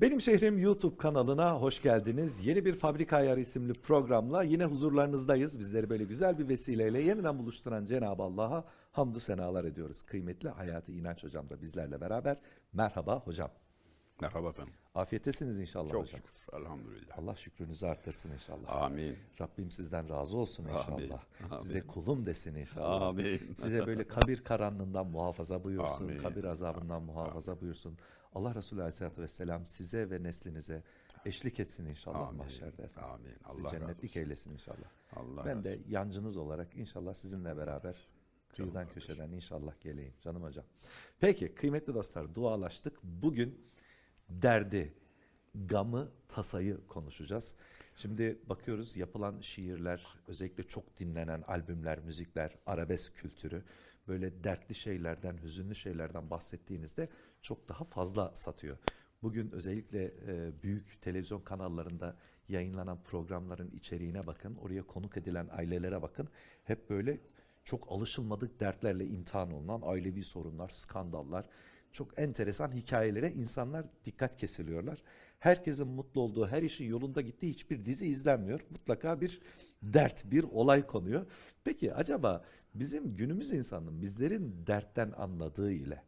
Benim Şehrim YouTube kanalına hoş geldiniz. Yeni bir Fabrika Ayarı isimli programla yine huzurlarınızdayız. Bizleri böyle güzel bir vesileyle yeniden buluşturan Cenab-ı Allah'a hamdü senalar ediyoruz. Kıymetli Hayati İnanç Hocam da bizlerle beraber. Merhaba hocam. Merhaba efendim. Afiyettesiniz inşallah Çok hocam. şükür. Elhamdülillah. Allah şükrünüzü artırsın inşallah. Amin. Rabbim sizden razı olsun inşallah. Amin. Size kulum desin inşallah. Amin. Size böyle kabir karanlığından muhafaza buyursun, Amin. kabir azabından muhafaza buyursun. Allah Resulü Aleyhisselatü Vesselam size ve neslinize eşlik etsin inşallah Amin. mahşerde efendim. Amin. Sizi Allah razı cennetlik olsun. eylesin inşallah. Allah ben razı de olsun. yancınız olarak inşallah sizinle beraber kıyıdan kardeşim. köşeden inşallah geleyim canım hocam. Peki kıymetli dostlar dualaştık. Bugün derdi, gamı, tasayı konuşacağız. Şimdi bakıyoruz yapılan şiirler, özellikle çok dinlenen albümler, müzikler, arabesk kültürü böyle dertli şeylerden, hüzünlü şeylerden bahsettiğinizde çok daha fazla satıyor. Bugün özellikle e, büyük televizyon kanallarında yayınlanan programların içeriğine bakın, oraya konuk edilen ailelere bakın. Hep böyle çok alışılmadık dertlerle imtihan olunan ailevi sorunlar, skandallar, çok enteresan hikayelere insanlar dikkat kesiliyorlar. Herkesin mutlu olduğu, her işin yolunda gittiği hiçbir dizi izlenmiyor. Mutlaka bir dert, bir olay konuyor. Peki acaba bizim günümüz insanının bizlerin dertten anladığı ile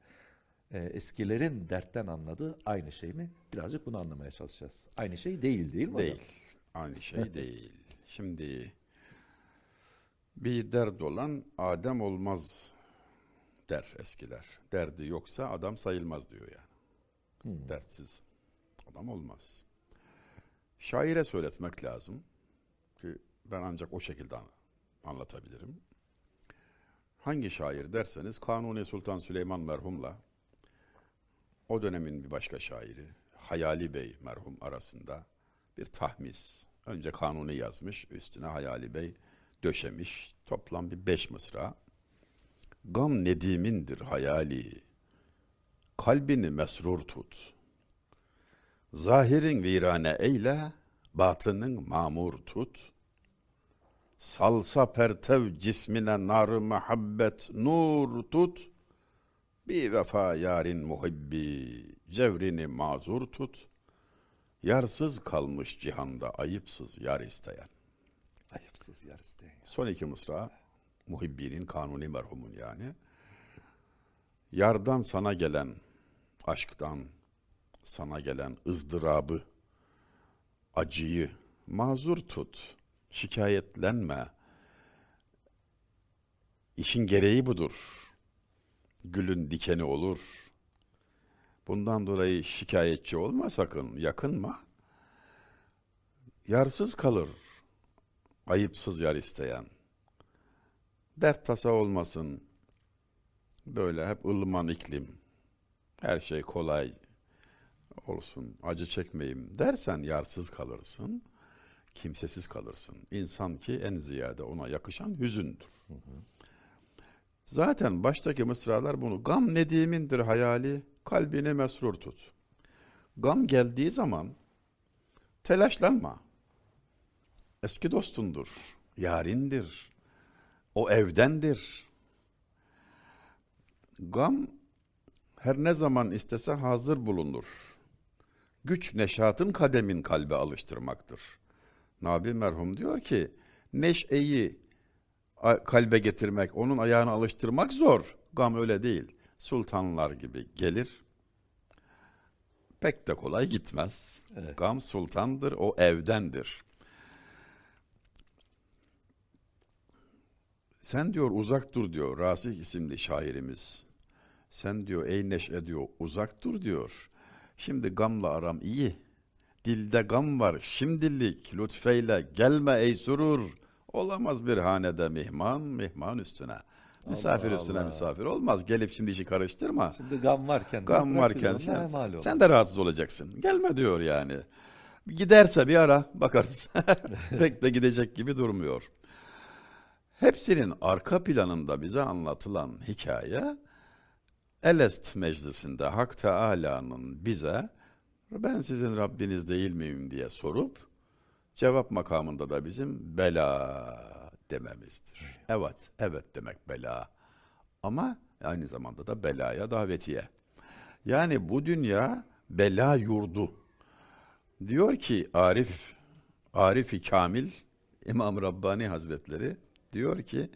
e, eskilerin dertten anladığı aynı şey mi? Birazcık bunu anlamaya çalışacağız. Aynı şey değil değil mi hocam? Değil. Aynı şey değil. Şimdi bir dert olan Adem olmaz der eskiler. Derdi yoksa adam sayılmaz diyor yani. Hmm. Dertsiz adam olmaz. Şaire söyletmek lazım ki ben ancak o şekilde an- anlatabilirim. Hangi şair derseniz Kanuni Sultan Süleyman merhumla o dönemin bir başka şairi Hayali Bey merhum arasında bir tahmis. Önce Kanuni yazmış, üstüne Hayali Bey döşemiş. Toplam bir beş mısra. Gam nedimindir hayali, kalbini mesrur tut. Zahirin virane eyle, batının mamur tut. Salsa pertev cismine nar muhabbet nur tut. Bir vefa yarın muhibbi, cevrini mazur tut. Yarsız kalmış cihanda ayıpsız yar isteyen. Ayıpsız yar isteyin. Son iki mısra Muhibbi'nin kanuni merhumun yani. Yardan sana gelen aşktan sana gelen ızdırabı, acıyı mazur tut. Şikayetlenme. İşin gereği budur. Gülün dikeni olur. Bundan dolayı şikayetçi olma sakın, yakınma. Yarsız kalır ayıpsız yar isteyen. Dert tasa olmasın. Böyle hep ılıman iklim. Her şey kolay olsun. Acı çekmeyeyim dersen yarsız kalırsın. Kimsesiz kalırsın. İnsan ki en ziyade ona yakışan hüzündür. Zaten baştaki mısralar bunu. Gam nedimindir hayali, kalbini mesrur tut. Gam geldiği zaman telaşlanma eski dostundur, yarindir, o evdendir. Gam her ne zaman istese hazır bulunur. Güç neşatın kademin kalbe alıştırmaktır. Nabi merhum diyor ki, neşeyi kalbe getirmek, onun ayağına alıştırmak zor. Gam öyle değil. Sultanlar gibi gelir, pek de kolay gitmez. Evet. Gam sultandır, o evdendir. Sen diyor uzak dur diyor Rasih isimli şairimiz. Sen diyor ey neşe diyor uzak dur diyor. Şimdi gamla aram iyi. Dilde gam var şimdilik lütfeyle gelme ey surur. Olamaz bir hanede mihman mihman üstüne. Misafir Allah üstüne Allah. misafir olmaz. Gelip şimdi işi karıştırma. Şimdi gam varken, Gam varken sen, sen de rahatsız olacaksın. Gelme diyor yani. Giderse bir ara bakarız. Pek de gidecek gibi durmuyor. Hepsinin arka planında bize anlatılan hikaye Elest meclisinde Hak Teala'nın bize ben sizin Rabbiniz değil miyim diye sorup cevap makamında da bizim bela dememizdir. Evet, evet demek bela. Ama aynı zamanda da belaya davetiye. Yani bu dünya bela yurdu. Diyor ki Arif, Arif-i Kamil, İmam Rabbani Hazretleri diyor ki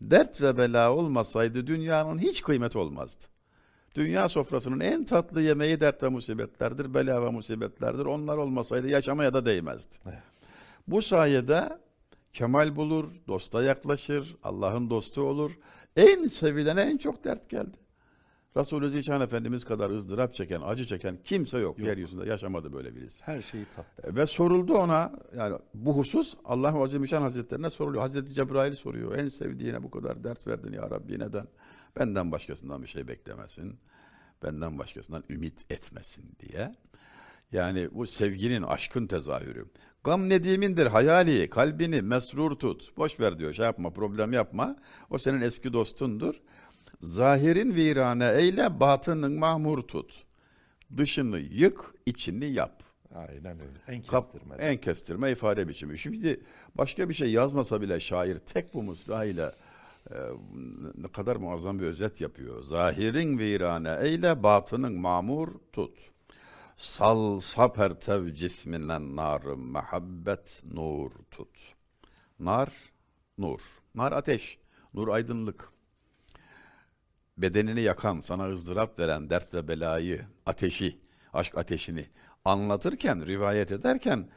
dert ve bela olmasaydı dünyanın hiç kıymeti olmazdı. Dünya sofrasının en tatlı yemeği dert ve musibetlerdir, bela ve musibetlerdir. Onlar olmasaydı yaşamaya da değmezdi. Evet. Bu sayede kemal bulur, dosta yaklaşır, Allah'ın dostu olur. En sevilene en çok dert geldi. Resulü Zişan Efendimiz kadar ızdırap çeken, acı çeken kimse yok. Yok. Yeryüzünde yaşamadı böyle birisi. Her şeyi tatlı. E, Ve soruldu ona yani bu husus Allah Azimüşşan Hazretlerine soruluyor. Hazreti Cebrail soruyor. En sevdiğine bu kadar dert verdin ya Rabbi neden? Benden başkasından bir şey beklemesin. Benden başkasından ümit etmesin diye. Yani bu sevginin, aşkın tezahürü. Gam nedimindir hayali, kalbini mesrur tut. Boş ver diyor, şey yapma, problem yapma. O senin eski dostundur. Zahirin virane eyle, batının mahmur tut. Dışını yık, içini yap. Aynen öyle. En Kap- kestirme. en kestirme ifade biçimi. Şimdi başka bir şey yazmasa bile şair tek bu mısrayla e, ne kadar muazzam bir özet yapıyor. Zahirin virane eyle batının mamur tut. Sal saper tev cisminden narı mehabbet nur tut. Nar, nur. Nar ateş, nur aydınlık. Bedenini yakan, sana ızdırap veren dert ve belayı, ateşi, aşk ateşini anlatırken, rivayet ederken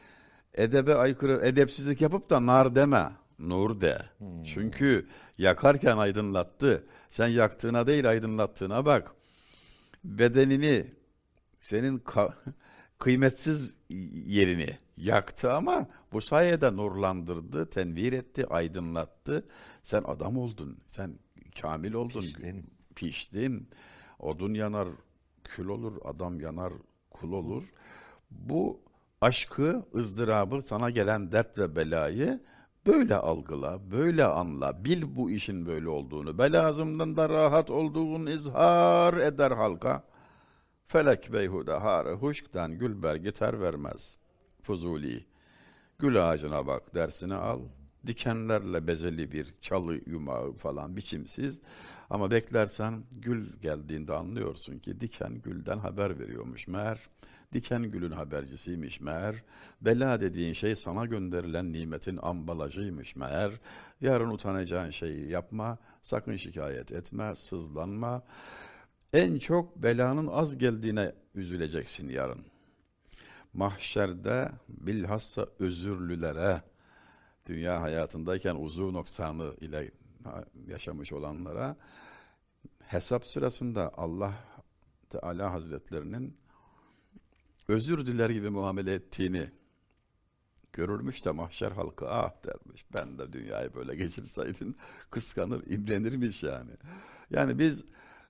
edebe aykırı edepsizlik yapıp da nar deme, nur de. Çünkü yakarken aydınlattı. Sen yaktığına değil aydınlattığına bak. Bedenini, senin kıymetsiz yerini yaktı ama bu sayede nurlandırdı, tenvir etti, aydınlattı. Sen adam oldun, sen kamil oldun, Piştin. Piştin. Odun yanar, kül olur, adam yanar, kul olur. Bu aşkı, ızdırabı, sana gelen dert ve belayı böyle algıla, böyle anla. Bil bu işin böyle olduğunu. Belazımdan da rahat olduğun izhar eder halka. Felek beyhude harı huşktan gülber gitar vermez. Fuzuli. Gül ağacına bak dersini al. Dikenlerle bezeli bir çalı yumağı falan biçimsiz. Ama beklersen gül geldiğinde anlıyorsun ki diken gülden haber veriyormuş meğer. Diken gülün habercisiymiş meğer. Bela dediğin şey sana gönderilen nimetin ambalajıymış meğer. Yarın utanacağın şeyi yapma, sakın şikayet etme, sızlanma. En çok belanın az geldiğine üzüleceksin yarın. Mahşerde bilhassa özürlülere, dünya hayatındayken uzun noksanı ile yaşamış olanlara hesap sırasında Allah Teala Hazretlerinin özür diler gibi muamele ettiğini görürmüş de mahşer halkı ah dermiş. Ben de dünyayı böyle geçirseydin kıskanır, imrenirmiş yani. Yani biz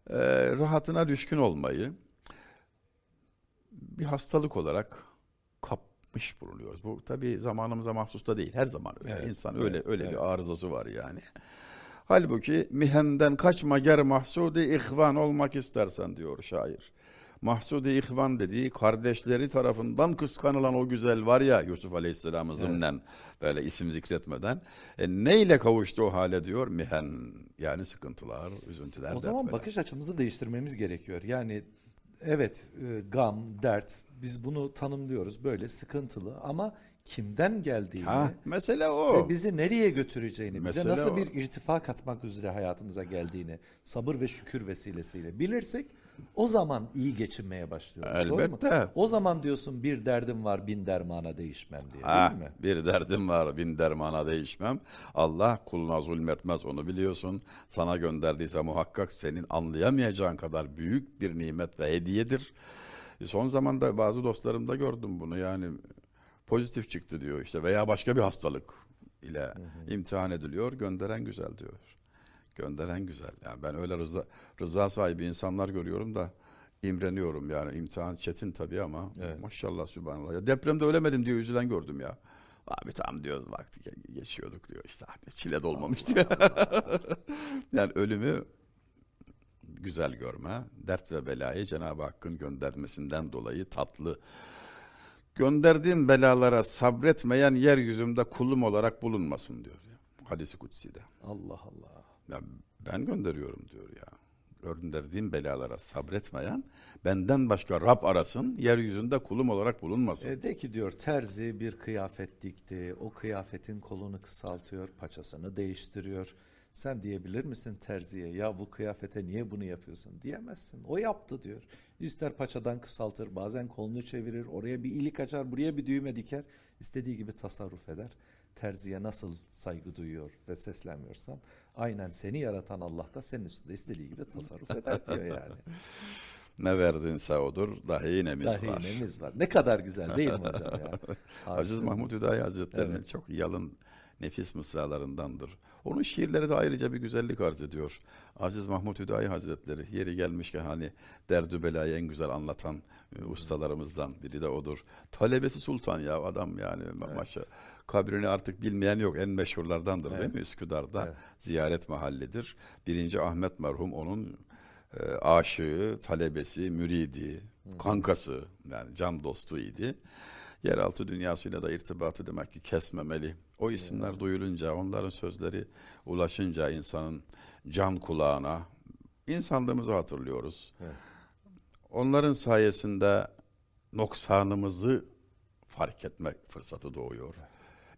e, rahatına düşkün olmayı bir hastalık olarak kapmış bulunuyoruz. Bu tabii zamanımıza mahsus da değil. Her zaman öyle. Evet, İnsan öyle evet, öyle evet. bir arızası var yani. Halbuki mihenden kaçma ger mahsudi ihvan olmak istersen diyor şair. Mahsudi ihvan dediği kardeşleri tarafından kıskanılan o güzel var ya Yusuf Aleyhisselam'ı zımnen böyle isim zikretmeden. E, neyle kavuştu o hale diyor mihen yani sıkıntılar, üzüntüler, O zaman bakış açımızı değiştirmemiz gerekiyor. Yani evet e, gam, dert biz bunu tanımlıyoruz böyle sıkıntılı ama kimden geldiğini Ha, mesele o. ve bizi nereye götüreceğini, bize Mesele nasıl o. bir irtifa katmak üzere hayatımıza geldiğini sabır ve şükür vesilesiyle bilirsek o zaman iyi geçinmeye başlıyoruz. doğru mu? Elbette. O zaman diyorsun bir derdim var bin dermana değişmem diye Ha, değil mi? bir derdim var, bin dermana değişmem. Allah kuluna zulmetmez onu biliyorsun. Sana gönderdiyse muhakkak senin anlayamayacağın kadar büyük bir nimet ve hediyedir. Son zamanda bazı dostlarımda gördüm bunu yani pozitif çıktı diyor işte veya başka bir hastalık ile imtihan ediliyor. Gönderen güzel diyor. Gönderen güzel. Yani ben öyle rıza, rıza sahibi insanlar görüyorum da imreniyorum yani. imtihan çetin tabii ama Evet. maşallah sübhanallah. Ya depremde ölemedim diye üzülen gördüm ya. Abi tam diyor vakti ge- geçiyorduk diyor işte çile dolmamış diyor. yani ölümü güzel görme, dert ve belayı Cenab-ı Hakk'ın göndermesinden dolayı tatlı. Gönderdiğim belalara sabretmeyen yeryüzümde kulum olarak bulunmasın diyor. Hadisi kutsi'de. Allah Allah. Ya ben gönderiyorum diyor ya. gönderdiğim belalara sabretmeyen benden başka Rab arasın, yeryüzünde kulum olarak bulunmasın. E, de ki diyor terzi bir kıyafet dikti. O kıyafetin kolunu kısaltıyor, paçasını değiştiriyor. Sen diyebilir misin terziye ya bu kıyafete niye bunu yapıyorsun diyemezsin. O yaptı diyor. İster paçadan kısaltır, bazen kolunu çevirir, oraya bir ilik açar, buraya bir düğme diker. İstediği gibi tasarruf eder. Terziye nasıl saygı duyuyor ve seslenmiyorsan aynen seni yaratan Allah da senin üstünde istediği gibi tasarruf eder diyor yani. Ne verdinse odur, dahi nemiz Dahi var. nemiz var. Ne kadar güzel değil mi hocam ya? Aziz. Mahmut Hüdayi Hazretleri'nin Evet. çok yalın nefis mısralarındandır. Onun şiirleri de ayrıca bir güzellik arz ediyor. Aziz Mahmut Hüdayi Hazretleri yeri gelmişken hani derdü belayı en güzel anlatan e, ustalarımızdan biri de odur. Talebesi sultan ya adam yani Evet. maşallah. Kabrini artık bilmeyen yok. En meşhurlardandır değil Evet. mi? Üsküdar'da Evet. ziyaret mahallidir. Birinci Ahmet merhum onun e, aşığı, talebesi, müridi, kankası yani can dostu idi. Yeraltı dünyasıyla da irtibatı demek ki kesmemeli. O isimler duyulunca, onların sözleri ulaşınca insanın can kulağına insanlığımızı hatırlıyoruz. Evet. Onların sayesinde noksanımızı fark etmek fırsatı doğuyor.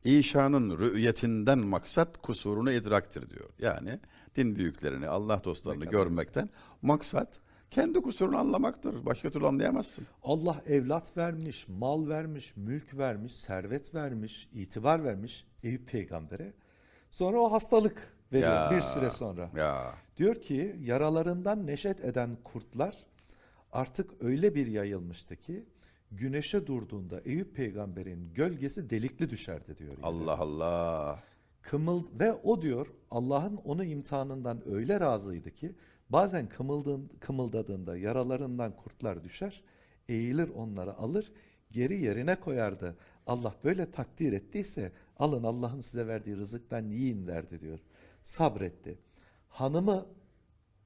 İşanın rü'yetinden maksat kusurunu idraktir diyor. Yani din büyüklerini, Allah dostlarını kadar görmekten maksat kendi kusurunu anlamaktır. Başka türlü anlayamazsın. Allah evlat vermiş, mal vermiş, mülk vermiş, servet vermiş, itibar vermiş Eyüp peygambere. Sonra o hastalık veriyor Ya. bir süre sonra. Ya Diyor ki yaralarından neşet eden kurtlar artık öyle bir yayılmıştı ki güneşe durduğunda Eyüp peygamberin gölgesi delikli düşerdi diyor. Allah Allah. Kımıl ve o diyor Allah'ın onu imtihanından öyle razıydı ki bazen kımıldığın, kımıldadığında yaralarından kurtlar düşer, eğilir onları alır, geri yerine koyardı. Allah böyle takdir ettiyse alın Allah'ın size verdiği rızıktan yiyin derdi diyor. Sabretti. Hanımı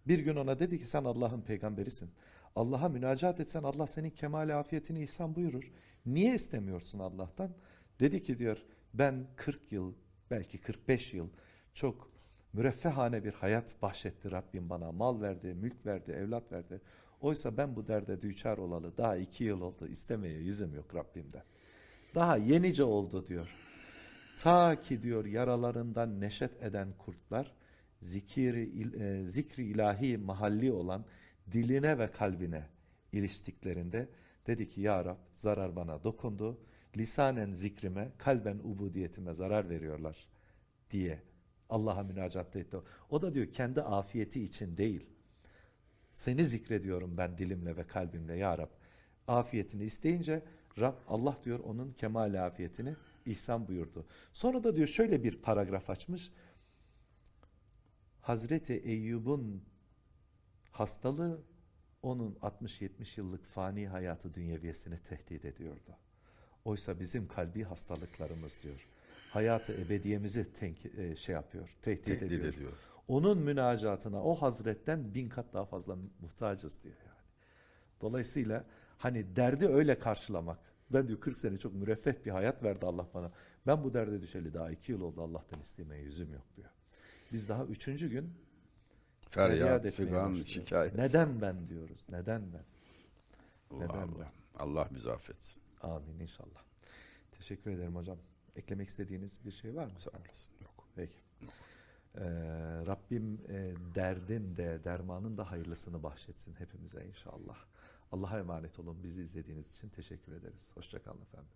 bir gün ona dedi ki sen Allah'ın peygamberisin. Allah'a münacat etsen Allah senin kemal afiyetini ihsan buyurur. Niye istemiyorsun Allah'tan? Dedi ki diyor ben 40 yıl belki 45 yıl çok müreffehane bir hayat bahşetti Rabbim bana. Mal verdi, mülk verdi, evlat verdi. Oysa ben bu derde düçar olalı daha iki yıl oldu. İstemeye yüzüm yok Rabbimden. Daha yenice oldu diyor. Ta ki diyor yaralarından neşet eden kurtlar zikiri, e, zikri ilahi mahalli olan diline ve kalbine iliştiklerinde dedi ki ya Rab zarar bana dokundu. Lisanen zikrime, kalben ubudiyetime zarar veriyorlar diye Allah'a münacaat etti. O da diyor kendi afiyeti için değil. Seni zikrediyorum ben dilimle ve kalbimle ya Rab. Afiyetini isteyince Rab Allah diyor onun kemal afiyetini ihsan buyurdu. Sonra da diyor şöyle bir paragraf açmış. Hazreti Eyyub'un hastalığı onun 60-70 yıllık fani hayatı dünyeviyesini tehdit ediyordu. Oysa bizim kalbi hastalıklarımız diyor. Hayatı ebediyemizi tenki- e, şey yapıyor, tehdit, Tehdit ediyor. ediyor. Onun münacatına o hazretten bin kat daha fazla muhtacız diyor yani. Dolayısıyla hani derdi öyle karşılamak. Ben diyor 40 sene çok müreffeh bir hayat verdi Allah bana. Ben bu derde düşeli daha iki yıl oldu Allah'tan istemeye yüzüm yok diyor. Biz daha üçüncü gün Feryat, etmeye figan, şikayet. Neden ben diyoruz? Neden ben? Allah Neden Allah. Allah bizi affetsin. Amin inşallah. Teşekkür ederim hocam. Eklemek istediğiniz bir şey var mı? Sağ olasın. Yok. Peki. Ee, Rabbim e, derdin de dermanın da hayırlısını bahşetsin hepimize inşallah. Allah'a emanet olun. Bizi izlediğiniz için teşekkür ederiz. Hoşçakalın efendim.